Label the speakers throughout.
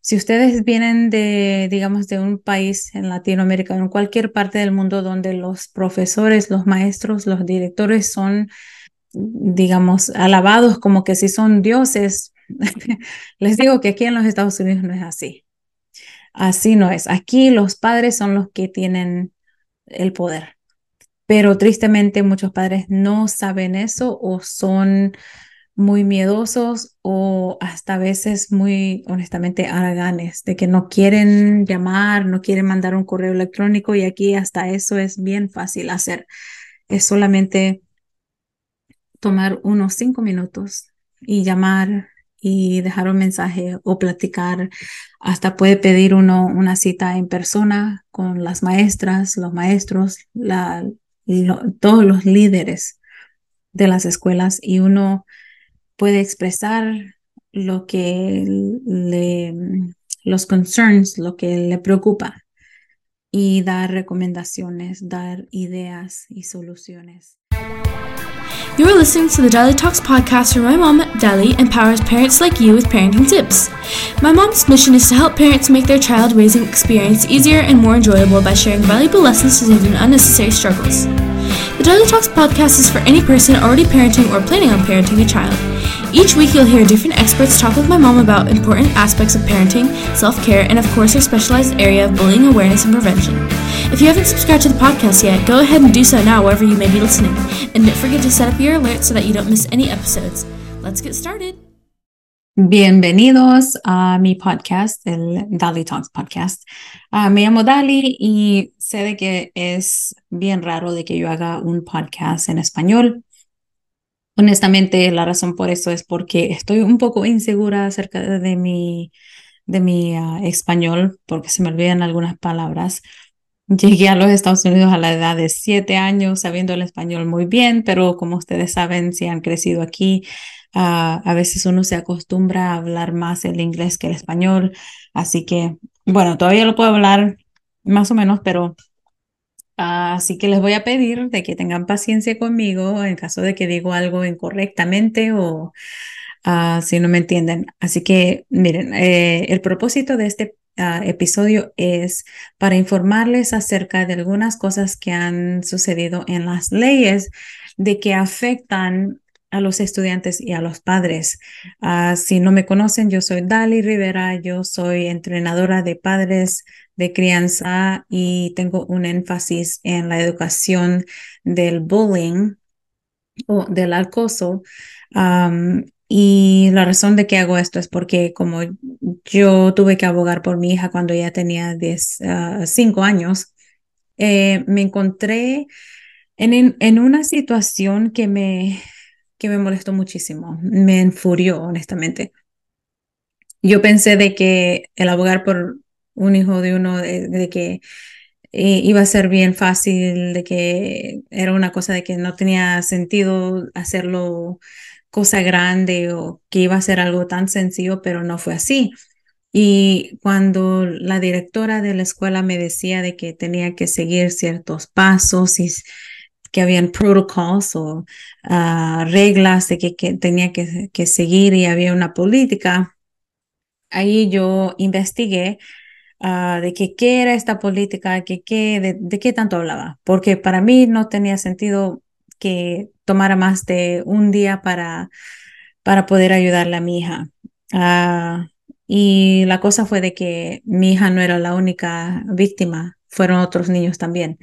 Speaker 1: si ustedes vienen de, digamos, de un país en Latinoamérica, en cualquier parte del mundo donde los profesores, los maestros, los directores son, digamos, alabados como que si son dioses, les digo que aquí en los Estados Unidos no es así. Así no es. Aquí los padres son los que tienen el poder. Pero tristemente muchos padres no saben eso o son muy miedosos o hasta a veces muy honestamente haraganes, de que no quieren llamar, no quieren mandar un correo electrónico y aquí hasta eso es bien fácil hacer. Es solamente tomar unos cinco minutos y llamar y dejar un mensaje o platicar. Hasta puede pedir uno una cita en persona con las maestras, los maestros, todos los líderes de las escuelas y uno puede expresar lo que le, los concerns, lo que le preocupa y dar recomendaciones, dar ideas y soluciones.
Speaker 2: You're listening to the Dali Talks podcast where my mom, Dali, empowers parents like you with parenting tips. My mom's mission is to help parents make their child raising experience easier and more enjoyable by sharing valuable lessons to save unnecessary struggles. The Dali Talks podcast is for any person already parenting or planning on parenting a child. Each week, you'll hear different experts talk with my mom about important aspects of parenting, self care, and of course, her specialized area of bullying awareness and prevention. If you haven't subscribed to the podcast yet, go ahead and do so now wherever you may be listening. And don't forget to set up your alerts so that you don't miss any episodes. Let's get started.
Speaker 1: Bienvenidos a mi podcast, el Dali Talks podcast. Uh, me llamo Dali y sé de que es bien raro de que yo haga un podcast en español. Honestamente, la razón por eso es porque estoy un poco insegura acerca de mi, de mi uh, español, porque se me olvidan algunas palabras. Llegué a los Estados Unidos a la edad de siete años sabiendo el español muy bien, pero como ustedes saben, si han crecido aquí, uh, a veces uno se acostumbra a hablar más el inglés que el español. Así que, bueno, todavía lo puedo hablar más o menos, pero Así que les voy a pedir de que tengan paciencia conmigo en caso de que digo algo incorrectamente o uh, si no me entienden. Así que miren, eh, el propósito de este uh, episodio es para informarles acerca de algunas cosas que han sucedido en las leyes de que afectan a los estudiantes y a los padres. Uh, si no me conocen, yo soy Dali Rivera, yo soy entrenadora de padres de crianza y tengo un énfasis en la educación del bullying o del acoso. Y la razón de que hago esto es porque como yo tuve que abogar por mi hija cuando ella tenía 5 ah, años, eh, me encontré en, en, una situación que me, que me molestó muchísimo, me enfurió honestamente. Yo pensé de que el abogar por un hijo de uno, de, que eh, iba a ser bien fácil, de que era una cosa de que no tenía sentido hacerlo cosa grande o que iba a ser algo tan sencillo, pero no fue así. Y cuando la directora de la escuela me decía de que tenía que seguir ciertos pasos y que habían protocolos o ah, reglas de que, tenía que, que, seguir y había una política, ahí yo investigué Ah, de que qué era esta política, que qué, de, qué tanto hablaba, porque para mí no tenía sentido que tomara más de un día para, para poder ayudarle a mi hija. Ah, y la cosa fue de que mi hija no era la única víctima, fueron otros niños también.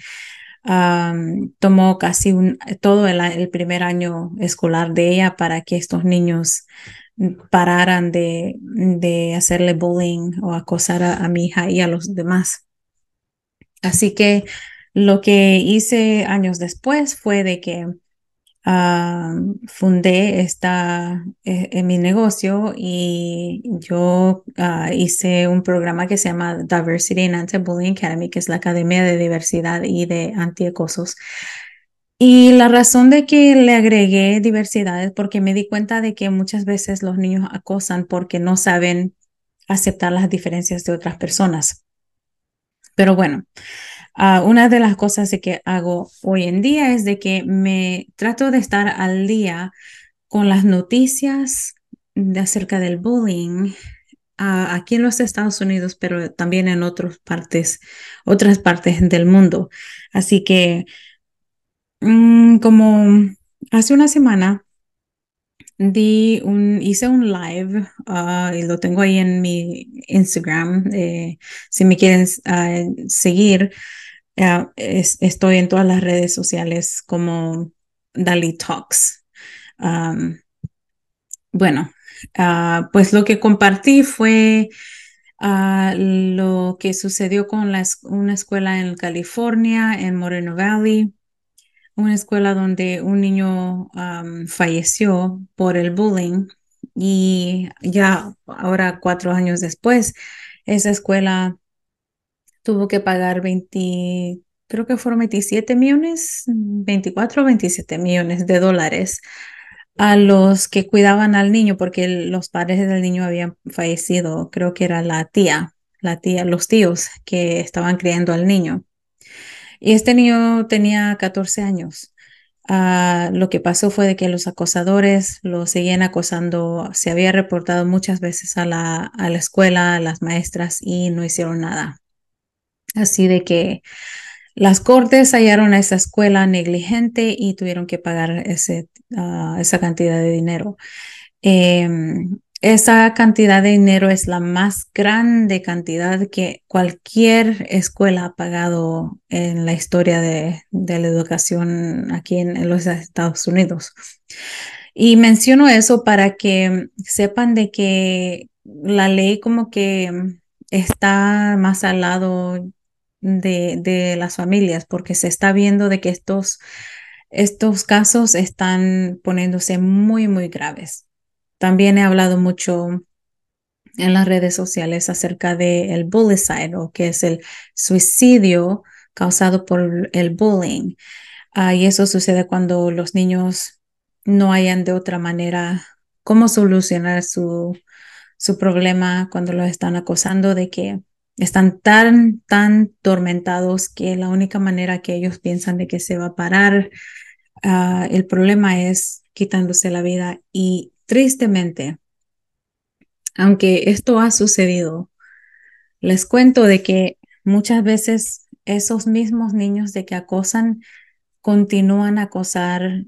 Speaker 1: tomó casi todo el, primer año escolar de ella para que estos niños pararan de, de hacerle bullying o acosar a, mi hija y a los demás. Así que lo que hice años después fue de que ah, fundé esta, en eh, mi negocio y yo ah, hice un programa que se llama Diversity and Anti-Bullying Academy, que es la Academia de Diversidad y de Anti-Acosos. Y la razón de que le agregué diversidad es porque me di cuenta de que muchas veces los niños acosan porque no saben aceptar las diferencias de otras personas. Pero bueno, ah, una de las cosas que hago hoy en día es de que me trato de estar al día con las noticias de acerca del bullying aquí en los Estados Unidos, pero también en otras partes, otras partes del mundo. Así que, mm, como hace una semana, di un, hice un live ah, y lo tengo ahí en mi Instagram. Eh, si me quieren ah, seguir, ah, estoy en todas las redes sociales como Dali Talks. bueno, pues lo que compartí fue lo que sucedió con una escuela en California, en Moreno Valley una escuela donde un niño falleció por el bullying y ya ahora cuatro años después, esa escuela tuvo que pagar 20, creo que fueron 27 millones, 24 o 27 millones de dólares a los que cuidaban al niño porque los padres del niño habían fallecido, creo que era la tía, la tía, los tíos que estaban criando al niño. Y este niño tenía 14 años. Ah, lo que pasó fue de que los acosadores lo seguían acosando. Se había reportado muchas veces a la, a la escuela, a las maestras y no hicieron nada. Así de que las cortes hallaron a esa escuela negligente y tuvieron que pagar ese, ah, esa cantidad de dinero. Em, esa cantidad de dinero es la más grande cantidad que cualquier escuela ha pagado en la historia de, la educación aquí en, los Estados Unidos. Y menciono eso para que sepan de que la ley como que está más al lado de, de las familias, porque se está viendo de que estos, estos casos están poniéndose muy, muy graves. También he hablado mucho en las redes sociales acerca del el bullying o que es el suicidio causado por el bullying. Ah, y eso sucede cuando los niños no hayan de otra manera cómo solucionar su, su problema cuando los están acosando, de que están tan, tan tormentados que la única manera que ellos piensan de que se va a parar ah, el problema es quitándose la vida y Tristemente, aunque esto ha sucedido, les cuento de que muchas veces esos mismos niños de que acosan continúan a acosar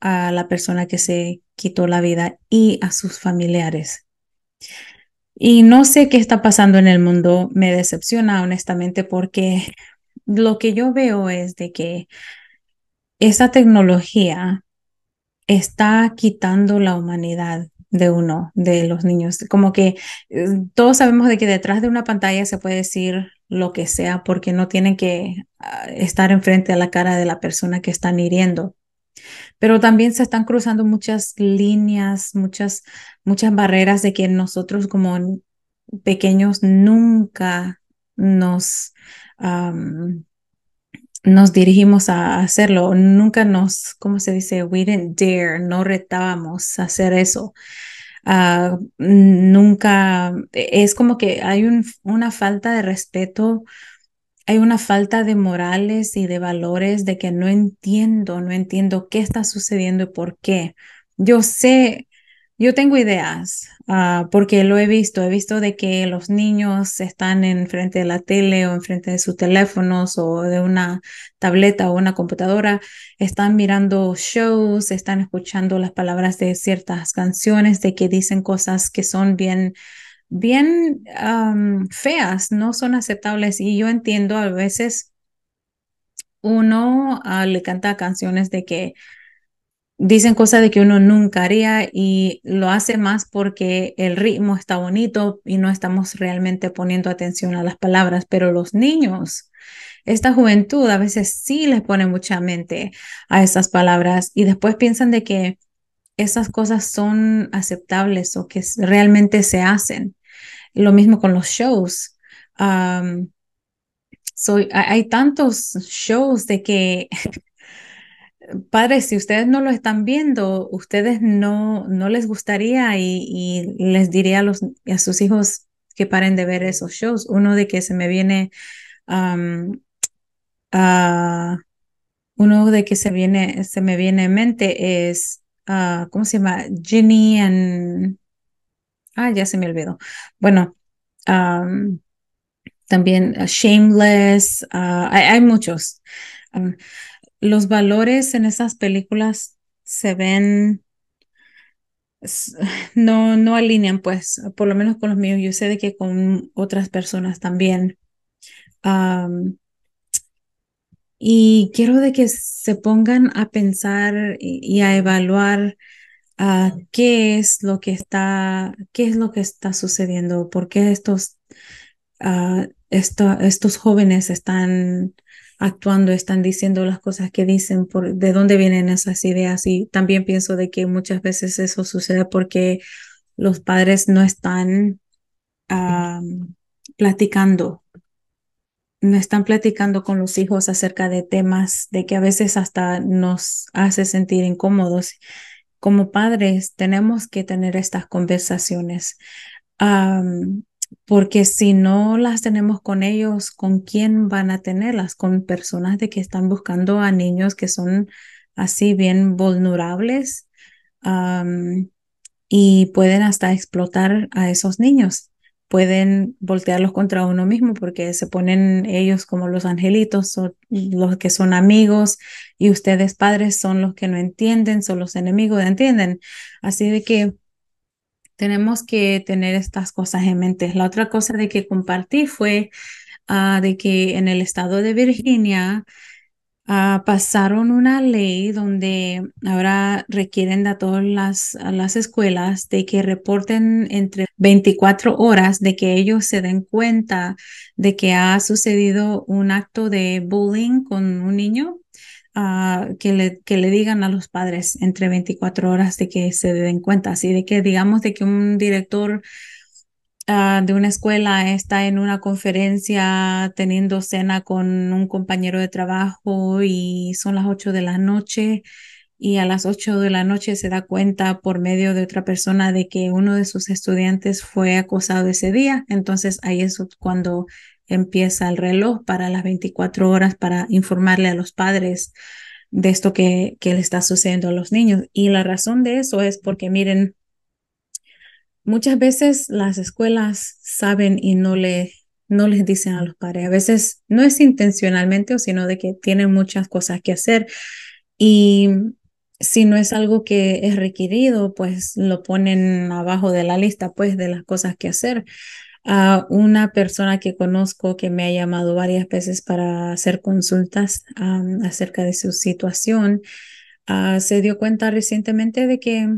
Speaker 1: a la persona que se quitó la vida y a sus familiares. Y no sé qué está pasando en el mundo, me decepciona honestamente porque lo que yo veo es de que esa tecnología está quitando la humanidad de uno, de los niños. Como que eh, todos sabemos de que detrás de una pantalla se puede decir lo que sea porque no tienen que ah, estar enfrente a la cara de la persona que están hiriendo. Pero también se están cruzando muchas líneas, muchas, muchas barreras de que nosotros como pequeños nunca nos nos dirigimos a hacerlo. Nunca nos, ¿cómo se dice? We didn't dare, no retábamos hacer eso. Ah, nunca, es como que hay una falta de respeto, hay una falta de morales y de valores de que no entiendo, no entiendo qué está sucediendo y por qué. Yo sé yo tengo ideas, ah, porque lo he visto, he visto de que los niños están enfrente de la tele o enfrente de sus teléfonos o de una tableta o una computadora, están mirando shows, están escuchando las palabras de ciertas canciones, de que dicen cosas que son bien, bien feas, no son aceptables. Y yo entiendo a veces uno ah, le canta canciones de que dicen cosas de que uno nunca haría y lo hace más porque el ritmo está bonito y no estamos realmente poniendo atención a las palabras, pero los niños, esta juventud a veces sí les pone mucha mente a esas palabras y después piensan de que esas cosas son aceptables o que realmente se hacen. Lo mismo con los shows. hay tantos shows de que padres, si ustedes no lo están viendo, ustedes no, no les gustaría y, les diría a, los, a sus hijos que paren de ver esos shows. Uno de que se me viene, uno de que se, viene, se me viene en mente es, uh, ¿cómo se llama? Ginny and ah, ya se me olvidó. Bueno, también uh, Shameless, uh, hay, muchos. Los valores en esas películas se ven, no, no alinean, pues, por lo menos con los míos. Yo sé de que con otras personas también. y quiero de que se pongan a pensar y, a evaluar qué es lo que está, qué es lo que está sucediendo, por qué estos, uh, estos jóvenes están actuando, están diciendo las cosas que dicen, por, de dónde vienen esas ideas. Y también pienso de que muchas veces eso sucede porque los padres no están platicando, no están platicando con los hijos acerca de temas de que a veces hasta nos hace sentir incómodos. Como padres tenemos que tener estas conversaciones porque si no las tenemos con ellos, ¿con quién van a tenerlas? Con personas de que están buscando a niños que son así bien vulnerables y pueden hasta explotar a esos niños. Pueden voltearlos contra uno mismo porque se ponen ellos como los angelitos, o los que son amigos y ustedes padres son los que no entienden, son los enemigos, ¿entienden? Así de que tenemos que tener estas cosas en mente. La otra cosa de que compartí fue ah, de que en el estado de Virginia ah, pasaron una ley donde ahora requieren a todas las, las escuelas de que reporten entre 24 horas de que ellos se den cuenta de que ha sucedido un acto de bullying con un niño que, le, que le digan a los padres entre 24 horas de que se den cuenta, así de que digamos de que un director ah, de una escuela está en una conferencia teniendo cena con un compañero de trabajo y son las 8 de la noche y a las 8 de la noche se da cuenta por medio de otra persona de que uno de sus estudiantes fue acosado ese día. Entonces ahí es cuando empieza el reloj para las 24 horas para informarle a los padres de esto que, que le está sucediendo a los niños. Y la razón de eso es porque, miren, muchas veces las escuelas saben y no, le, no les dicen a los padres. A veces no es intencionalmente, sino de que tienen muchas cosas que hacer. Y si no es algo que es requerido, pues lo ponen abajo de la lista, pues, de las cosas que hacer a una persona que conozco que me ha llamado varias veces para hacer consultas acerca de su situación. Ah, se dio cuenta recientemente de que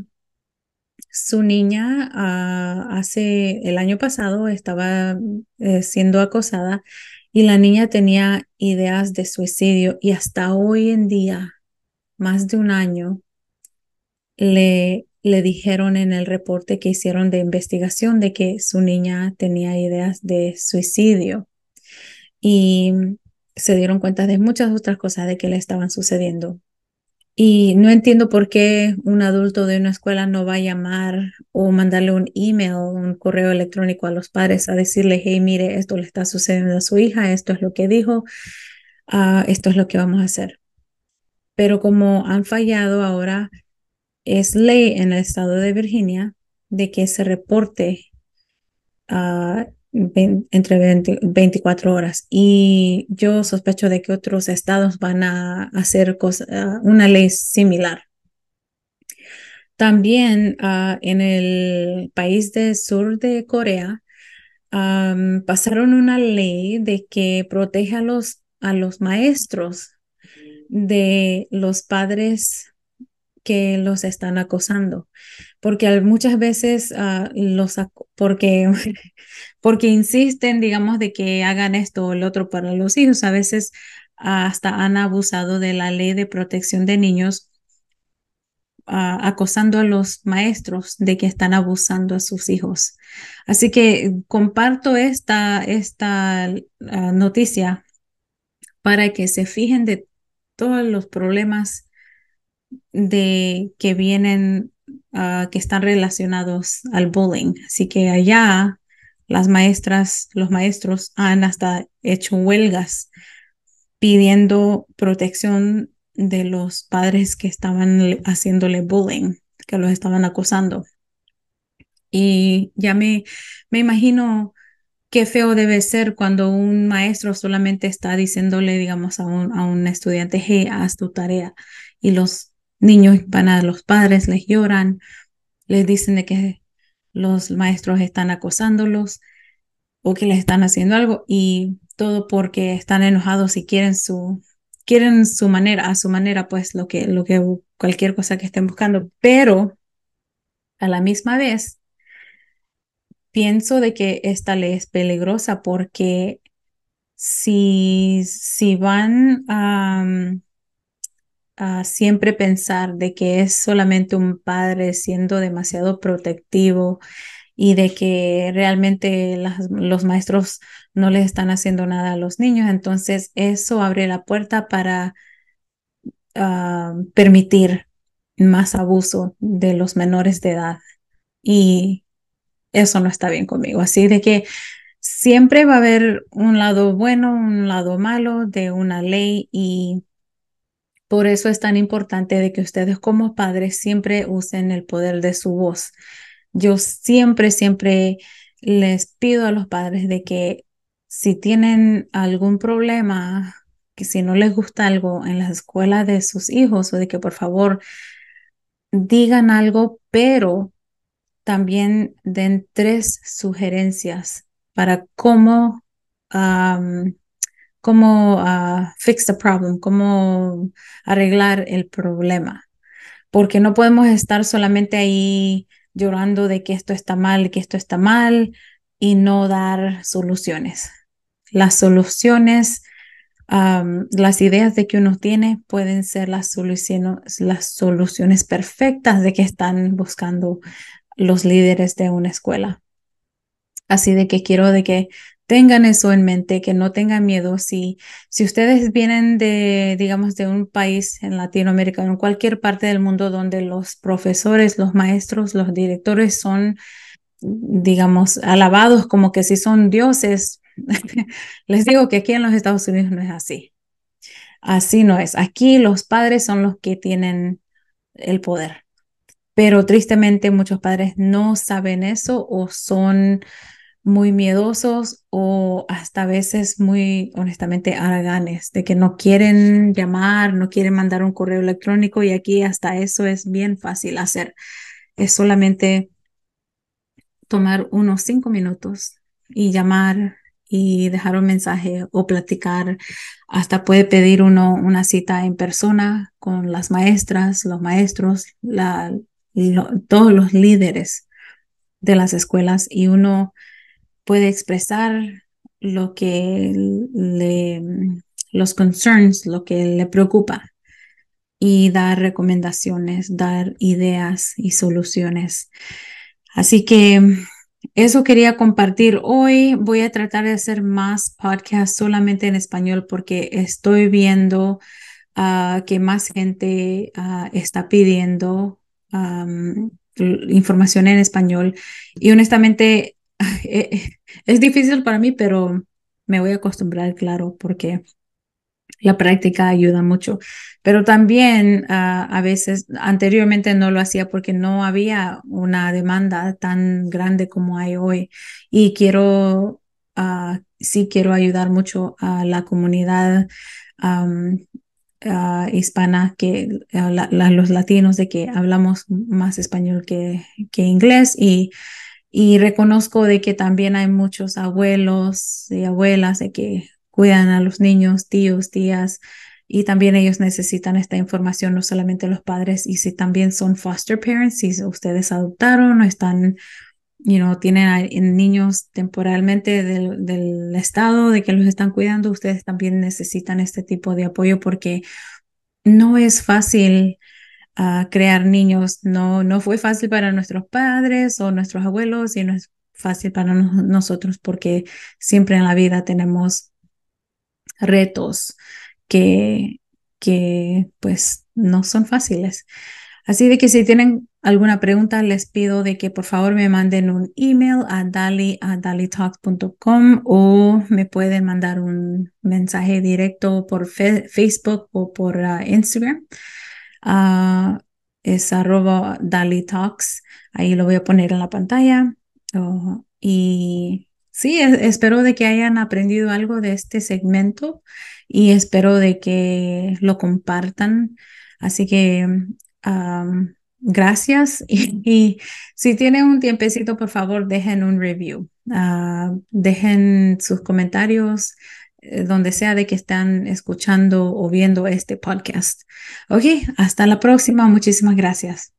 Speaker 1: su niña ah, hace el año pasado estaba eh, siendo acosada y la niña tenía ideas de suicidio y hasta hoy en día, más de un año, le le dijeron en el reporte que hicieron de investigación de que su niña tenía ideas de suicidio y se dieron cuenta de muchas otras cosas de que le estaban sucediendo. Y no entiendo por qué un adulto de una escuela no va a llamar o mandarle un email, un correo electrónico a los padres a decirle, hey, mire, esto le está sucediendo a su hija, esto es lo que dijo, ah, esto es lo que vamos a hacer. Pero como han fallado ahora, es ley en el estado de Virginia de que se reporte uh, entre 24 horas. Y yo sospecho de que otros estados van a hacer uh, una ley similar. También uh, en el país del sur de Corea um, pasaron una ley de que protege a los, a los maestros de los padres que los están acosando, porque muchas veces uh, los porque porque insisten, digamos, de que hagan esto o el otro para los hijos, a veces hasta han abusado de la ley de protección de niños uh, acosando a los maestros de que están abusando a sus hijos. Así que comparto esta, esta uh, noticia para que se fijen de todos los problemas de que vienen, uh, que están relacionados al bullying. Así que allá las maestras, los maestros han hasta hecho huelgas pidiendo protección de los padres que estaban haciéndole bullying, que los estaban acosando. Y ya me, me imagino qué feo debe ser cuando un maestro solamente está diciéndole, digamos, a un, a un estudiante, hey, haz tu tarea. Y los niños van a los padres, les lloran, les dicen de que los maestros están acosándolos o que les están haciendo algo y todo porque están enojados y quieren su quieren su manera, a su manera, pues lo que lo que cualquier cosa que estén buscando, pero a la misma vez pienso de que esta ley es peligrosa porque si, si van a, siempre pensar de que es solamente un padre siendo demasiado protectivo y de que realmente los maestros no les están haciendo nada a los niños, entonces eso abre la puerta para uh, permitir más abuso de los menores de edad. Y eso no está bien conmigo. Así de que siempre va a haber un lado bueno, un lado malo de una ley y por eso es tan importante de que ustedes como padres siempre usen el poder de su voz. Yo siempre, siempre les pido a los padres de que si tienen algún problema, que si no les gusta algo en la escuela de sus hijos o de que por favor digan algo, pero también den tres sugerencias para cómo, cómo uh, fix the problem, cómo arreglar el problema. Porque no podemos estar solamente ahí llorando de que esto está mal, que esto está mal y no dar soluciones. Las soluciones, las ideas de que uno tiene pueden ser las soluciones, las soluciones perfectas de que están buscando los líderes de una escuela. Así de que quiero de que tengan eso en mente, que no tengan miedo. Si, si ustedes vienen de, digamos, de un país en Latinoamérica, en cualquier parte del mundo donde los profesores, los maestros, los directores son, digamos, alabados como que si son dioses, les digo que aquí en los Estados Unidos no es así. Así no es. Aquí los padres son los que tienen el poder pero tristemente muchos padres no saben eso o son muy miedosos o hasta a veces muy honestamente haraganes de que no quieren llamar, no quieren mandar un correo electrónico y aquí hasta eso es bien fácil hacer. Es solamente tomar unos cinco minutos y llamar y dejar un mensaje o platicar. Hasta puede pedir uno una cita en persona con las maestras, los maestros, todos los líderes de las escuelas y uno puede expresar lo que le, los concerns, lo que le preocupa y dar recomendaciones, dar ideas y soluciones. Así que eso quería compartir hoy. Voy a tratar de hacer más podcasts solamente en español porque estoy viendo uh, que más gente uh, está pidiendo información en español. Y honestamente, es difícil para mí, pero me voy a acostumbrar, claro, porque la práctica ayuda mucho. Pero también ah, a veces anteriormente no lo hacía porque no había una demanda tan grande como hay hoy. Y quiero, uh, sí quiero ayudar mucho a la comunidad uh, hispana, que los latinos, de que hablamos más español que, que inglés y, y reconozco de que también hay muchos abuelos y abuelas de que cuidan a los niños, tíos, tías, y también ellos necesitan esta información, no solamente los padres, y si también son foster parents, si ustedes adoptaron o están you know, tienen niños temporalmente del, del, estado de que los están cuidando, ustedes también necesitan este tipo de apoyo porque no es fácil uh, crear niños, no, no fue fácil para nuestros padres o nuestros abuelos y no es fácil para no, nosotros porque siempre en la vida tenemos retos que, que pues no son fáciles. Así de que si tienen alguna pregunta, les pido de que por favor me manden un email a dali a dalitalks.com o me pueden mandar un mensaje directo por Facebook o por uh, Instagram. Uh, es arroba Dali Talks. Ahí lo voy a poner en la pantalla. Oh, y sí, espero de que hayan aprendido algo de este segmento y espero de que lo compartan. Así que gracias y, si tienen un tiempecito, por favor, dejen un review. Ah, dejen sus comentarios Eh, donde sea de que están escuchando o viendo este podcast. Ok, hasta la próxima. Muchísimas gracias.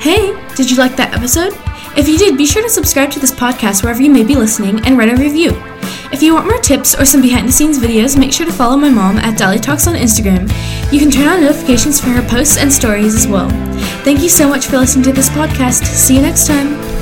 Speaker 2: Hey, did you like that episode? If you did, be sure to subscribe to this podcast wherever you may be listening and write a review. If you want more tips or some behind the scenes videos, make sure to follow my mom at Dolly Talks on Instagram. You can turn on notifications for her posts and stories as well. Thank you so much for listening to this podcast. See you next time.